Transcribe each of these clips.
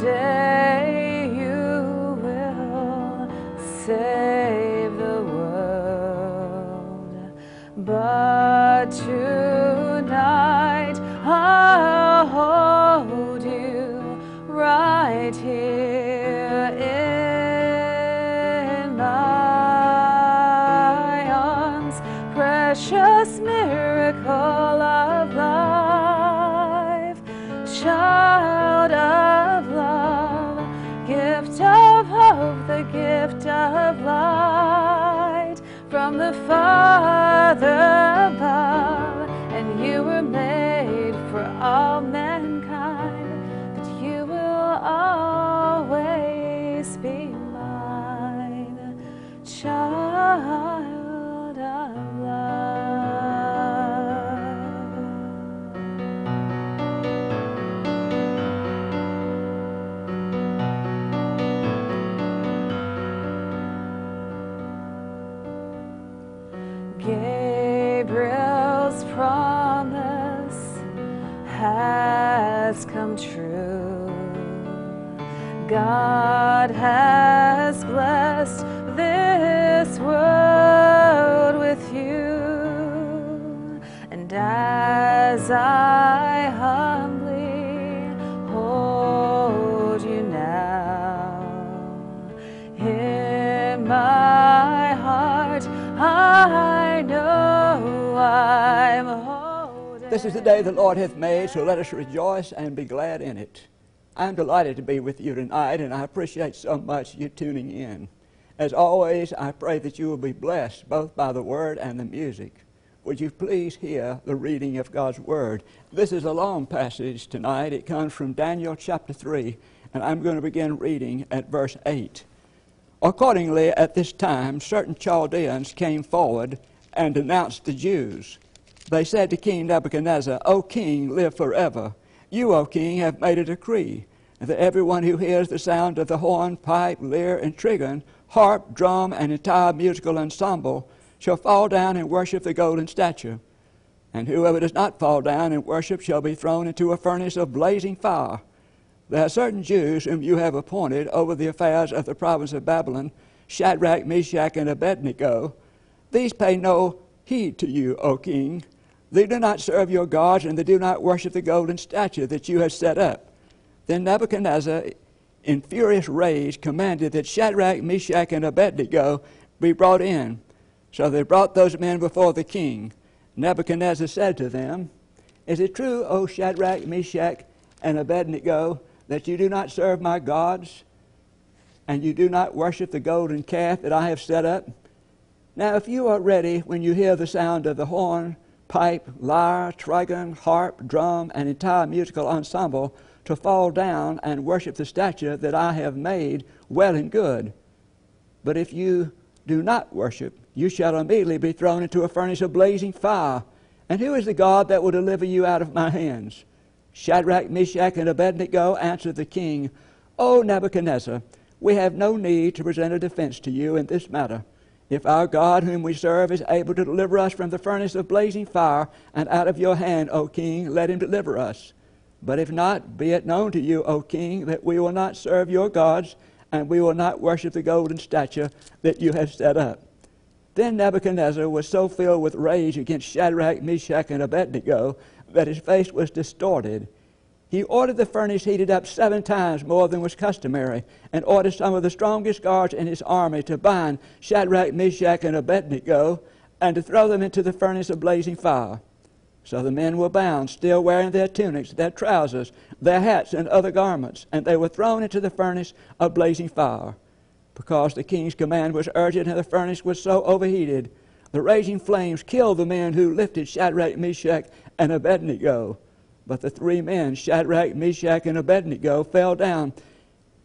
day. Lord hath made, so let us rejoice and be glad in it. I'm delighted to be with you tonight, and I appreciate so much you tuning in. As always, I pray that you will be blessed both by the Word and the music. Would you please hear the reading of God's Word? This is a long passage tonight. It comes from Daniel chapter 3, and I'm going to begin reading at verse 8. Accordingly, at this time, certain Chaldeans came forward and denounced the Jews. They said to King Nebuchadnezzar, O king, live forever. You, O king, have made a decree that everyone who hears the sound of the horn, pipe, lyre, and trigon, harp, drum, and entire musical ensemble shall fall down and worship the golden statue. And whoever does not fall down and worship shall be thrown into a furnace of blazing fire. There are certain Jews whom you have appointed over the affairs of the province of Babylon, Shadrach, Meshach, and Abednego. These pay no heed to you, O king. They do not serve your gods, and they do not worship the golden statue that you have set up. Then Nebuchadnezzar, in furious rage, commanded that Shadrach, Meshach, and Abednego be brought in. So they brought those men before the king. Nebuchadnezzar said to them, Is it true, O Shadrach, Meshach, and Abednego, that you do not serve my gods, and you do not worship the golden calf that I have set up? Now, if you are ready when you hear the sound of the horn, pipe, lyre, trigon, harp, drum, and entire musical ensemble, to fall down and worship the statue that I have made, well and good. But if you do not worship, you shall immediately be thrown into a furnace of blazing fire. And who is the God that will deliver you out of my hands? Shadrach, Meshach, and Abednego answered the king, O Nebuchadnezzar, we have no need to present a defense to you in this matter. If our God, whom we serve, is able to deliver us from the furnace of blazing fire and out of your hand, O king, let him deliver us. But if not, be it known to you, O king, that we will not serve your gods, and we will not worship the golden statue that you have set up. Then Nebuchadnezzar was so filled with rage against Shadrach, Meshach, and Abednego that his face was distorted. He ordered the furnace heated up seven times more than was customary, and ordered some of the strongest guards in his army to bind Shadrach, Meshach, and Abednego, and to throw them into the furnace of blazing fire. So the men were bound, still wearing their tunics, their trousers, their hats, and other garments, and they were thrown into the furnace of blazing fire. Because the king's command was urgent and the furnace was so overheated, the raging flames killed the men who lifted Shadrach, Meshach, and Abednego. But the three men, Shadrach, Meshach, and Abednego, fell down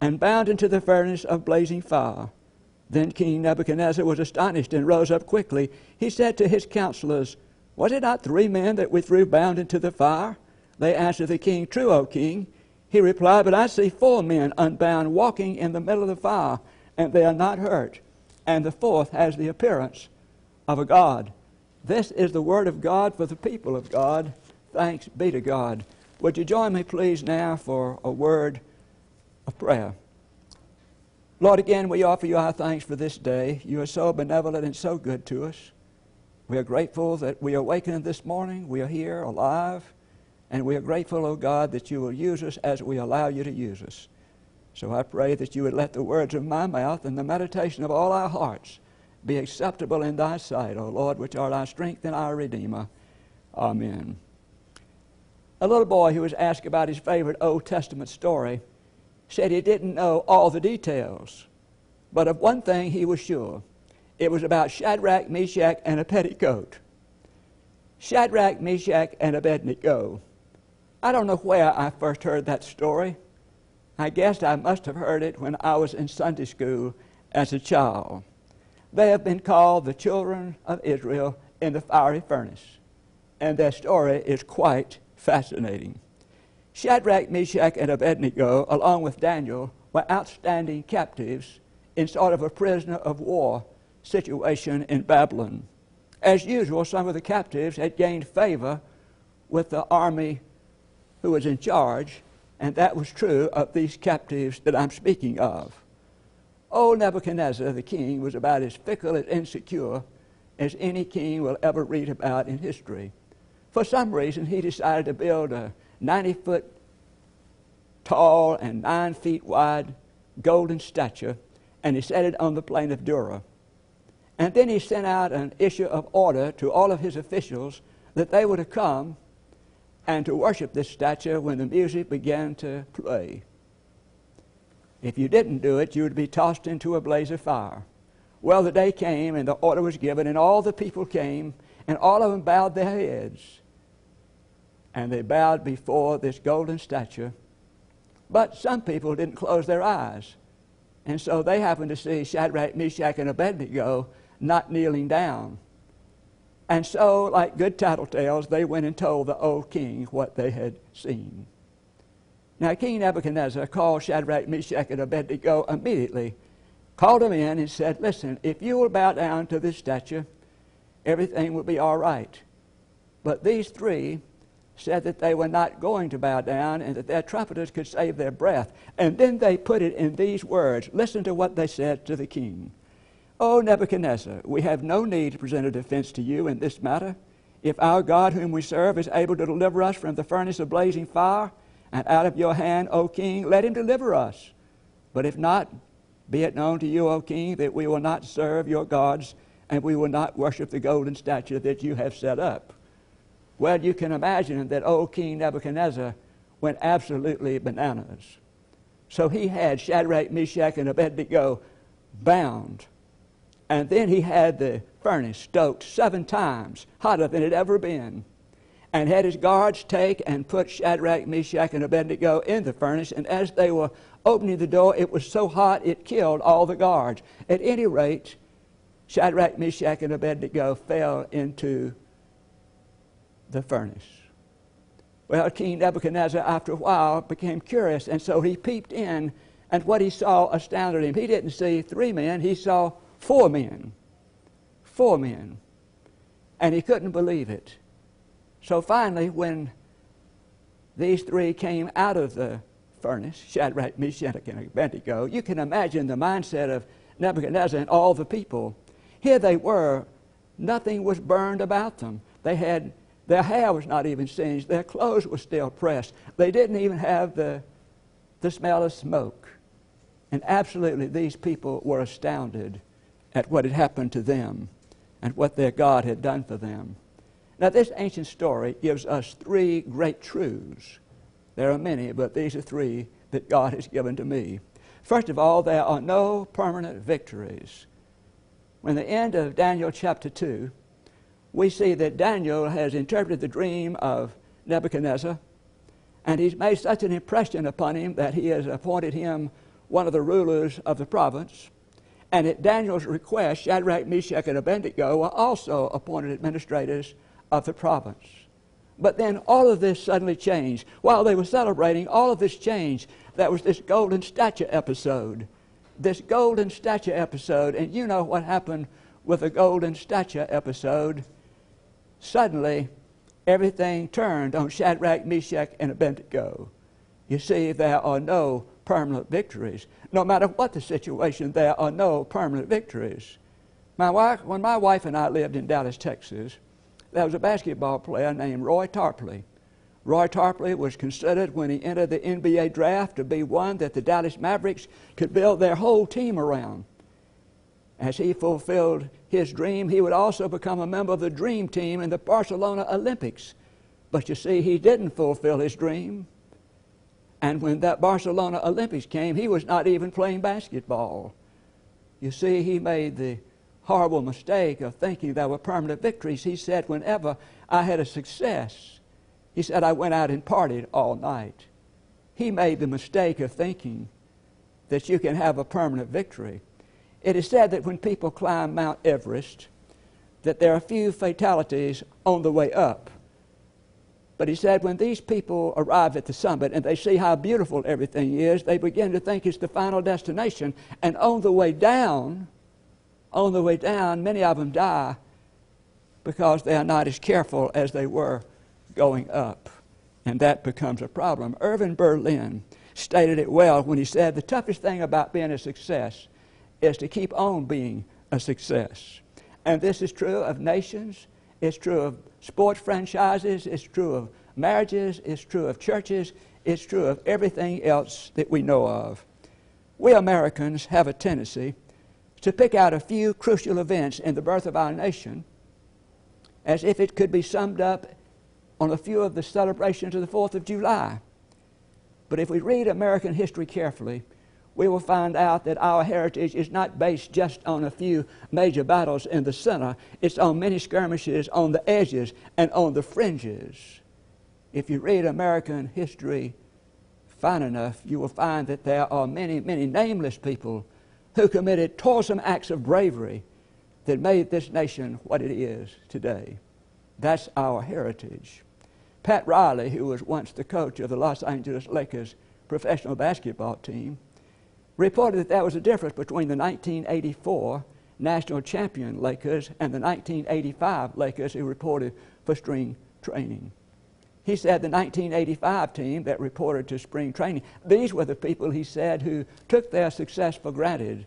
and bound into the furnace of blazing fire. Then King Nebuchadnezzar was astonished and rose up quickly. He said to his counselors, Was it not three men that we threw bound into the fire? They answered the king, True, O king. He replied, But I see four men unbound walking in the middle of the fire, and they are not hurt. And the fourth has the appearance of a God. This is the word of God for the people of God. Thanks be to God. Would you join me, please, now for a word of prayer? Lord, again, we offer you our thanks for this day. You are so benevolent and so good to us. We are grateful that we are awakened this morning. We are here alive. And we are grateful, O oh God, that you will use us as we allow you to use us. So I pray that you would let the words of my mouth and the meditation of all our hearts be acceptable in thy sight, O Lord, which art our strength and our Redeemer. Amen. A little boy who was asked about his favorite Old Testament story said he didn't know all the details, but of one thing he was sure. It was about Shadrach, Meshach, and a petticoat. Shadrach, Meshach, and Abednego. I don't know where I first heard that story. I guess I must have heard it when I was in Sunday school as a child. They have been called the children of Israel in the fiery furnace, and their story is quite fascinating. Shadrach, Meshach, and Abednego, along with Daniel, were outstanding captives in sort of a prisoner of war situation in Babylon. As usual, some of the captives had gained favor with the army who was in charge, and that was true of these captives that I'm speaking of. Old Nebuchadnezzar, the king, was about as fickle and insecure as any king will ever read about in history. For some reason, he decided to build a 90 foot tall and 9 feet wide golden statue, and he set it on the plain of Dura. And then he sent out an issue of order to all of his officials that they were to come and to worship this statue when the music began to play. If you didn't do it, you would be tossed into a blaze of fire. Well, the day came and the order was given, and all the people came, and all of them bowed their heads. And they bowed before this golden statue. But some people didn't close their eyes. And so they happened to see Shadrach, Meshach, and Abednego not kneeling down. And so, like good tattletales, they went and told the old king what they had seen. Now, King Nebuchadnezzar called Shadrach, Meshach, and Abednego immediately, called them in, and said, Listen, if you will bow down to this statue, everything will be all right. But these three said that they were not going to bow down and that their trumpeters could save their breath. And then they put it in these words. Listen to what they said to the king. O Nebuchadnezzar, we have no need to present a defense to you in this matter. If our God, whom we serve, is able to deliver us from the furnace of blazing fire and out of your hand, O king, let him deliver us. But if not, be it known to you, O king, that we will not serve your gods and we will not worship the golden statue that you have set up. Well, you can imagine that old King Nebuchadnezzar went absolutely bananas. So he had Shadrach, Meshach, and Abednego bound and then he had the furnace stoked seven times, hotter than it ever been, and had his guards take and put Shadrach, Meshach, and Abednego in the furnace. And as they were opening the door, it was so hot it killed all the guards. At any rate, Shadrach, Meshach, and Abednego fell into the furnace. Well, King Nebuchadnezzar, after a while, became curious, and so he peeped in, and what he saw astounded him. He didn't see three men, he saw Four men. Four men. And he couldn't believe it. So finally, when these three came out of the furnace, Shadrach, Meshach, and Abednego, you can imagine the mindset of Nebuchadnezzar and all the people. Here they were. Nothing was burned about them. They had their hair was not even singed. Their clothes were still pressed. They didn't even have the, the smell of smoke. And absolutely, these people were astounded at what had happened to them and what their God had done for them. Now, this ancient story gives us three great truths. There are many, but these are three that God has given to me. First of all, there are no permanent victories. When the end of Daniel chapter 2, we see that Daniel has interpreted the dream of Nebuchadnezzar, and he's made such an impression upon him that he has appointed him one of the rulers of the province. And at Daniel's request, Shadrach, Meshach, and Abednego were also appointed administrators of the province. But then all of this suddenly changed. While they were celebrating, all of this changed. That was this golden statue episode. This golden statue episode. And you know what happened with the golden statue episode. Suddenly, everything turned on Shadrach, Meshach, and Abednego. You see, there are no permanent victories. No matter what the situation, there are no permanent victories. My wife, when my wife and I lived in Dallas, Texas, there was a basketball player named Roy Tarpley. Roy Tarpley was considered when he entered the NBA draft to be one that the Dallas Mavericks could build their whole team around. As he fulfilled his dream, he would also become a member of the dream team in the Barcelona Olympics. But you see, he didn't fulfill his dream. And when that Barcelona Olympics came, he was not even playing basketball. You see, he made the horrible mistake of thinking there were permanent victories. He said, whenever I had a success, he said, I went out and partied all night. He made the mistake of thinking that you can have a permanent victory. It is said that when people climb Mount Everest, that there are few fatalities on the way up. But he said when these people arrive at the summit and they see how beautiful everything is, they begin to think it's the final destination. And on the way down, on the way down, many of them die because they are not as careful as they were going up. And that becomes a problem. Irving Berlin stated it well when he said the toughest thing about being a success is to keep on being a success. And this is true of nations, it's true of sports franchises, it's true of marriages, it's true of churches, it's true of everything else that we know of. We Americans have a tendency to pick out a few crucial events in the birth of our nation as if it could be summed up on a few of the celebrations of the 4th of July. But if we read American history carefully, we will find out that our heritage is not based just on a few major battles in the center. It's on many skirmishes on the edges and on the fringes. If you read American history fine enough, you will find that there are many, many nameless people who committed toilsome acts of bravery that made this nation what it is today. That's our heritage. Pat Riley, who was once the coach of the Los Angeles Lakers professional basketball team, reported that there was a difference between the 1984 national champion Lakers and the 1985 Lakers who reported for spring training. He said the 1985 team that reported to spring training, these were the people, he said, who took their success for granted.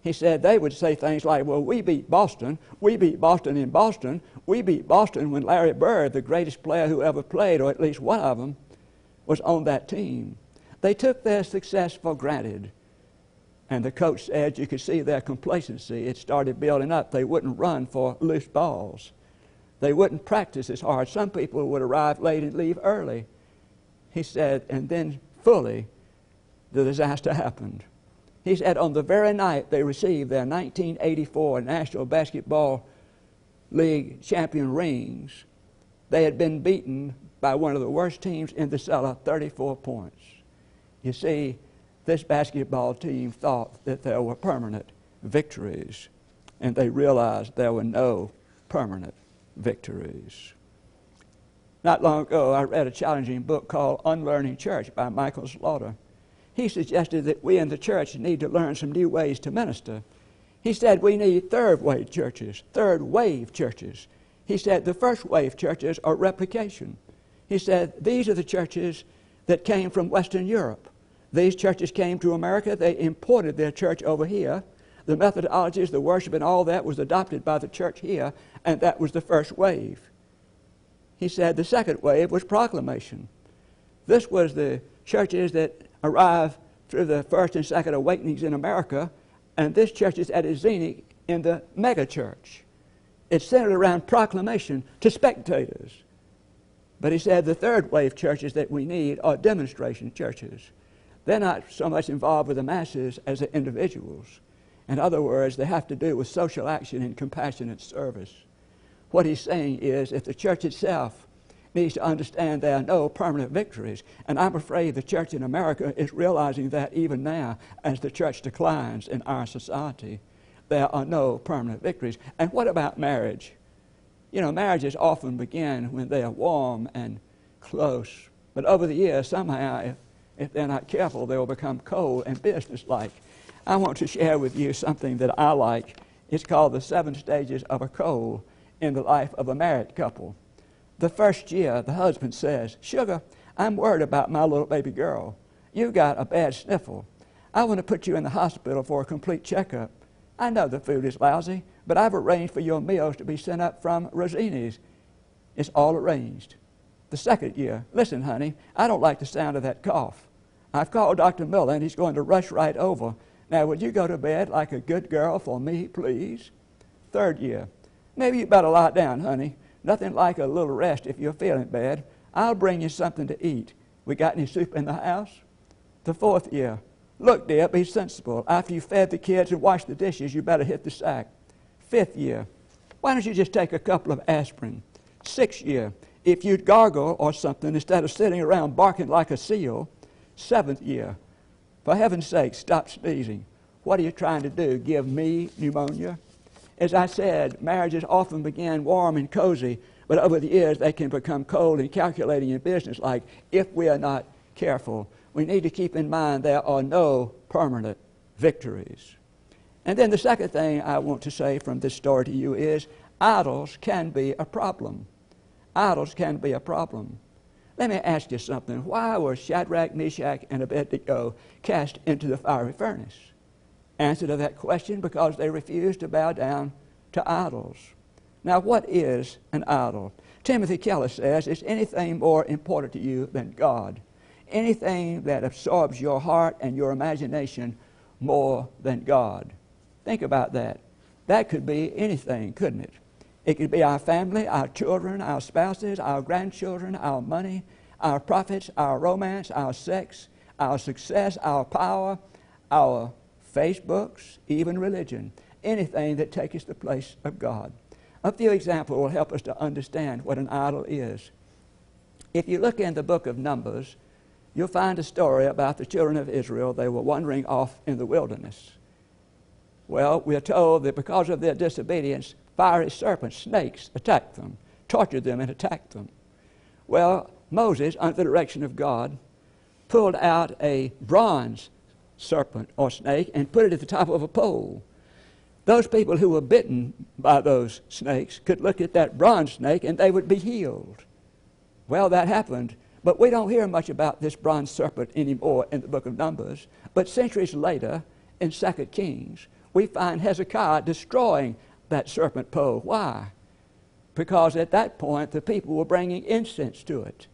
He said they would say things like, Well, we beat Boston. We beat Boston in Boston. We beat Boston when Larry Bird, the greatest player who ever played, or at least one of them, was on that team. They took their success for granted. And the coach said you could see their complacency. It started building up. They wouldn't run for loose balls. They wouldn't practice as hard. Some people would arrive late and leave early. He said, and then fully the disaster happened. He said on the very night they received their 1984 National Basketball League champion rings, they had been beaten by one of the worst teams in the cellar, 34 points. You see, this basketball team thought that there were permanent victories, and they realized there were no permanent victories. Not long ago, I read a challenging book called Unlearning Church by Michael Slaughter. He suggested that we in the church need to learn some new ways to minister. He said we need third wave churches, third wave churches. He said the first wave churches are replication. He said these are the churches that came from Western Europe. These churches came to America, they imported their church over here. The methodologies, the worship, and all that was adopted by the church here, and that was the first wave. He said the second wave was proclamation. This was the churches that arrived through the first and second awakenings in America, and this church is at its zenith in the megachurch. It's centered around proclamation to spectators. But he said the third wave churches that we need are demonstration churches. They're not so much involved with the masses as the individuals. In other words, they have to do with social action and compassionate service. What he's saying is if the church itself needs to understand there are no permanent victories, and I'm afraid the church in America is realizing that even now as the church declines in our society, there are no permanent victories. And what about marriage? You know, marriages often begin when they are warm and close, but over the years, somehow, if, they're not careful, they will become cold and businesslike. I want to share with you something that I like. It's called the seven stages of a cold in the life of a married couple. The first year, the husband says, Sugar, I'm worried about my little baby girl. You got a bad sniffle. I want to put you in the hospital for a complete checkup. I know the food is lousy, but I've arranged for your meals to be sent up from Rosini's. It's all arranged. The second year, listen, honey, I don't like the sound of that cough. I've called Dr. Miller and he's going to rush right over. Now, would you go to bed like a good girl for me, please? Third year, maybe you better lie down, honey. Nothing like a little rest if you're feeling bad. I'll bring you something to eat. We got any soup in the house? The fourth year, look, dear, be sensible. After you fed the kids and washed the dishes, you better hit the sack. Fifth year, why don't you just take a couple of aspirin? Sixth year, if you'd gargle or something instead of sitting around barking like a seal. Seventh year, for heaven's sake, stop sneezing. What are you trying to do? Give me pneumonia? As I said, marriages often begin warm and cozy, but over the years they can become cold and calculating in business like if we are not careful. We need to keep in mind there are no permanent victories. And then the second thing I want to say from this story to you is idols can be a problem. Idols can be a problem. Let me ask you something. Why were Shadrach, Meshach, and Abednego cast into the fiery furnace? Answer to that question because they refused to bow down to idols. Now, what is an idol? Timothy Keller says it's anything more important to you than God, anything that absorbs your heart and your imagination more than God. Think about that. That could be anything, couldn't it? It could be our family, our children, our spouses, our grandchildren, our money, our profits, our romance, our sex, our success, our power, our Facebooks, even religion, anything that takes the place of God. A few examples will help us to understand what an idol is. If you look in the book of Numbers, you'll find a story about the children of Israel. They were wandering off in the wilderness. Well, we're told that because of their disobedience, fiery serpents, snakes, attacked them, tortured them, and attacked them. Well, Moses, under the direction of God, pulled out a bronze serpent or snake and put it at the top of a pole. Those people who were bitten by those snakes could look at that bronze snake and they would be healed. Well, that happened, but we don't hear much about this bronze serpent anymore in the book of Numbers. But centuries later, in 2 Kings, we find Hezekiah destroying that serpent pole. Why? Because at that point the people were bringing incense to it.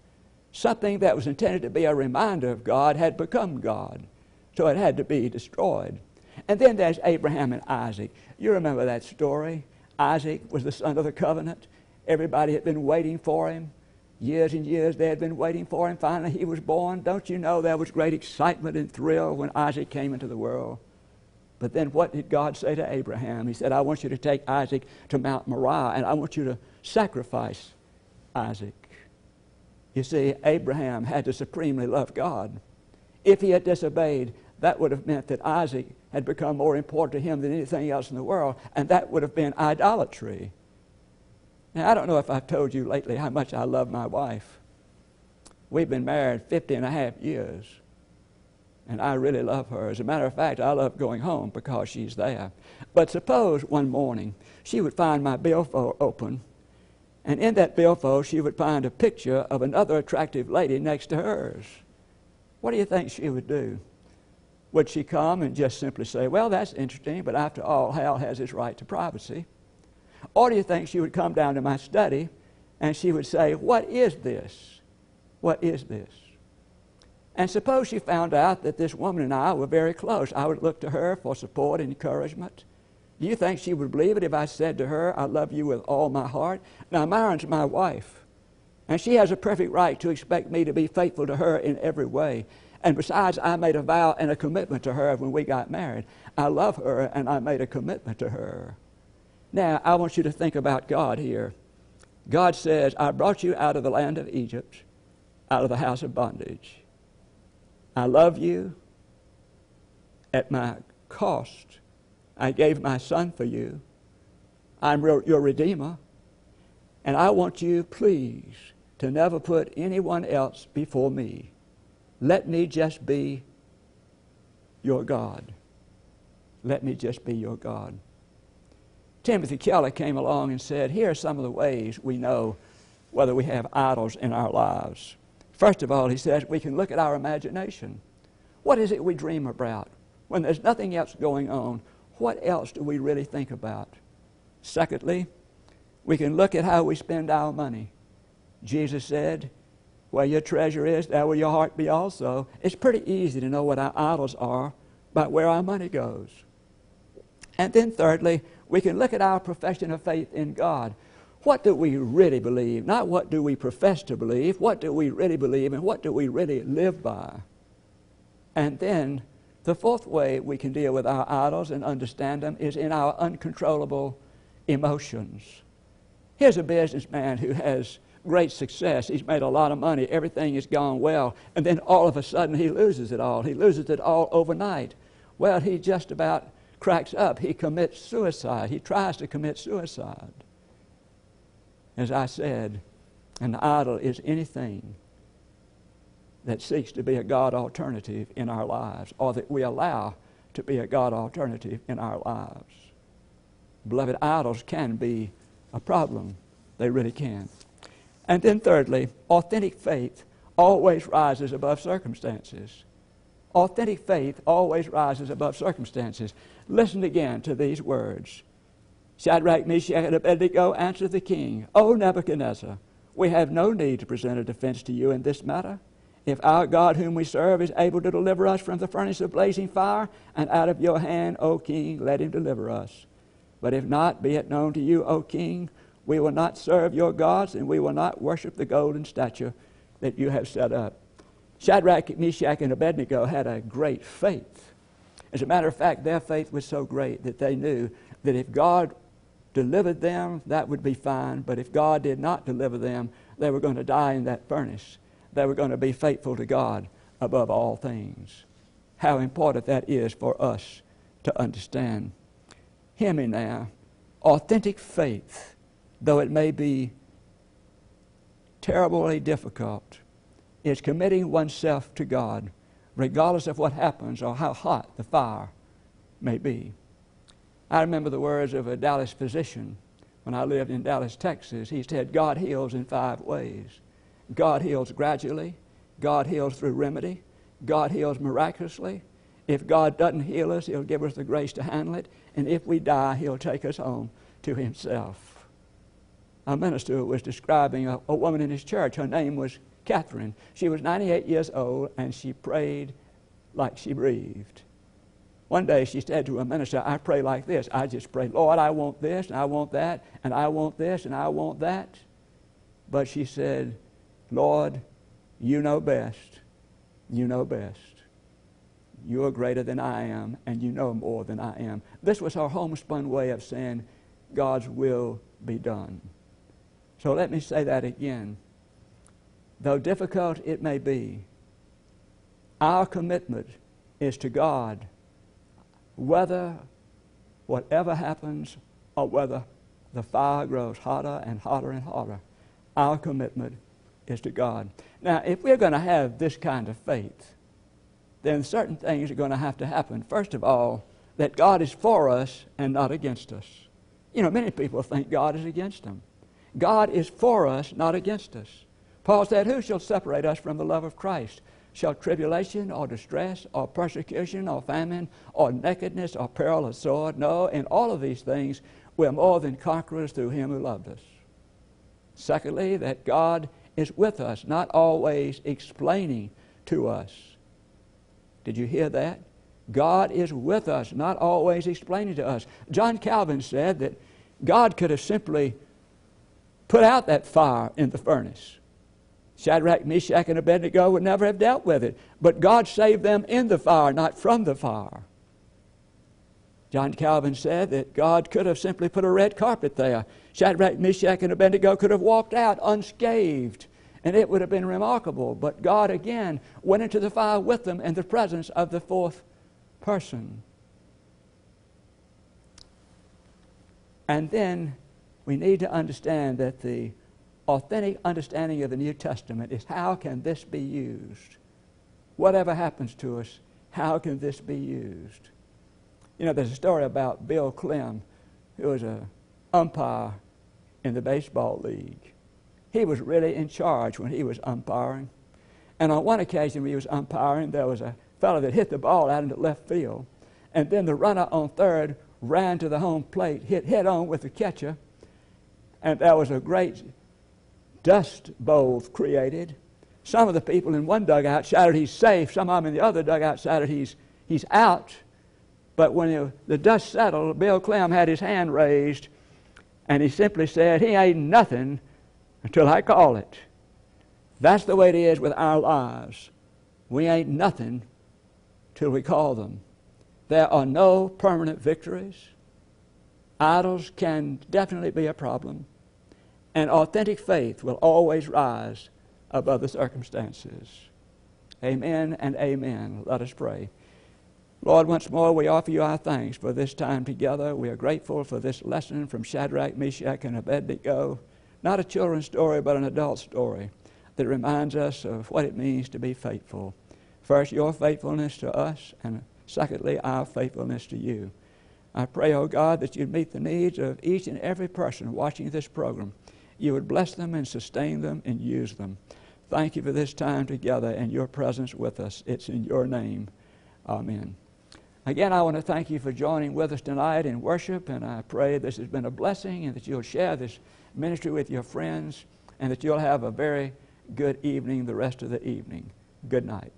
Something that was intended to be a reminder of God had become God. So it had to be destroyed. And then there's Abraham and Isaac. You remember that story? Isaac was the son of the covenant. Everybody had been waiting for him. Years and years they had been waiting for him. Finally, he was born. Don't you know there was great excitement and thrill when Isaac came into the world? But then what did God say to Abraham? He said, I want you to take Isaac to Mount Moriah and I want you to sacrifice Isaac. You see, Abraham had to supremely love God. If he had disobeyed, that would have meant that Isaac had become more important to him than anything else in the world, and that would have been idolatry. Now, I don't know if I've told you lately how much I love my wife. We've been married 50 and a half years. And I really love her. As a matter of fact, I love going home because she's there. But suppose one morning she would find my billfold open, and in that billfold she would find a picture of another attractive lady next to hers. What do you think she would do? Would she come and just simply say, Well, that's interesting, but after all, Hal has his right to privacy? Or do you think she would come down to my study and she would say, What is this? What is this? And suppose she found out that this woman and I were very close. I would look to her for support and encouragement. Do you think she would believe it if I said to her, I love you with all my heart? Now, Myron's my wife, and she has a perfect right to expect me to be faithful to her in every way. And besides, I made a vow and a commitment to her when we got married. I love her, and I made a commitment to her. Now, I want you to think about God here. God says, I brought you out of the land of Egypt, out of the house of bondage. I love you at my cost. I gave my son for you. I'm your Redeemer. And I want you, please, to never put anyone else before me. Let me just be your God. Let me just be your God. Timothy Keller came along and said, Here are some of the ways we know whether we have idols in our lives. First of all, he says we can look at our imagination. What is it we dream about? When there's nothing else going on, what else do we really think about? Secondly, we can look at how we spend our money. Jesus said, Where your treasure is, there will your heart be also. It's pretty easy to know what our idols are by where our money goes. And then, thirdly, we can look at our profession of faith in God. What do we really believe? Not what do we profess to believe, what do we really believe, and what do we really live by? And then, the fourth way we can deal with our idols and understand them is in our uncontrollable emotions. Here's a businessman who has great success. He's made a lot of money. Everything has gone well. And then all of a sudden he loses it all. He loses it all overnight. Well, he just about cracks up. He commits suicide. He tries to commit suicide. As I said, an idol is anything that seeks to be a God alternative in our lives or that we allow to be a God alternative in our lives. Beloved, idols can be a problem. They really can. And then, thirdly, authentic faith always rises above circumstances. Authentic faith always rises above circumstances. Listen again to these words. Shadrach, Meshach, and Abednego answered the king, O Nebuchadnezzar, we have no need to present a defense to you in this matter. If our God, whom we serve, is able to deliver us from the furnace of blazing fire, and out of your hand, O king, let him deliver us. But if not, be it known to you, O king, we will not serve your gods, and we will not worship the golden statue that you have set up. Shadrach, Meshach, and Abednego had a great faith. As a matter of fact, their faith was so great that they knew that if God delivered them, that would be fine. But if God did not deliver them, they were going to die in that furnace. They were going to be faithful to God above all things. How important that is for us to understand. Hear me now. Authentic faith though it may be terribly difficult, is committing oneself to God, regardless of what happens or how hot the fire may be. I remember the words of a Dallas physician when I lived in Dallas, Texas. He said, God heals in five ways God heals gradually, God heals through remedy, God heals miraculously. If God doesn't heal us, He'll give us the grace to handle it. And if we die, He'll take us home to Himself a minister was describing a, a woman in his church. Her name was Catherine. She was 98 years old and she prayed like she breathed. One day she said to a minister, I pray like this. I just pray, Lord, I want this and I want that and I want this and I want that. But she said, Lord, you know best. You know best. You are greater than I am and you know more than I am. This was her homespun way of saying, God's will be done. So let me say that again. Though difficult it may be, our commitment is to God, whether whatever happens or whether the fire grows hotter and hotter and hotter. Our commitment is to God. Now, if we're going to have this kind of faith, then certain things are going to have to happen. First of all, that God is for us and not against us. You know, many people think God is against them. God is for us, not against us. Paul said, Who shall separate us from the love of Christ? Shall tribulation or distress or persecution or famine or nakedness or peril or sword? No, in all of these things we're more than conquerors through him who loved us. Secondly, that God is with us, not always explaining to us. Did you hear that? God is with us, not always explaining to us. John Calvin said that God could have simply put out that fire in the furnace. Shadrach, Meshach, and Abednego would never have dealt with it. But God saved them in the fire, not from the fire. John Calvin said that God could have simply put a red carpet there. Shadrach, Meshach, and Abednego could have walked out unscathed, and it would have been remarkable. But God again went into the fire with them in the presence of the fourth person. And then we need to understand that the authentic understanding of the New Testament is how can this be used? Whatever happens to us, how can this be used? You know, there's a story about Bill Klem, who was an umpire in the baseball league. He was really in charge when he was umpiring. And on one occasion when he was umpiring, there was a fellow that hit the ball out into left field. And then the runner on third ran to the home plate, hit head on with the catcher, and there was a great dust bowl created. Some of the people in one dugout shouted he's safe. Some of them in the other dugout shouted he's, he's out. But when the dust settled, Bill Klem had his hand raised and he simply said, He ain't nothing until I call it. That's the way it is with our lives. We ain't nothing till we call them. There are no permanent victories. Idols can definitely be a problem. And authentic faith will always rise above the circumstances. Amen and amen. Let us pray. Lord, once more we offer you our thanks for this time together. We are grateful for this lesson from Shadrach, Meshach, and Abednego. Not a children's story, but an adult story that reminds us of what it means to be faithful. First, your faithfulness to us, and secondly, our faithfulness to you. I pray, O oh God, that you'd meet the needs of each and every person watching this program. You would bless them and sustain them and use them. Thank you for this time together and your presence with us. It's in your name. Amen. Again, I want to thank you for joining with us tonight in worship, and I pray this has been a blessing and that you'll share this ministry with your friends and that you'll have a very good evening the rest of the evening. Good night.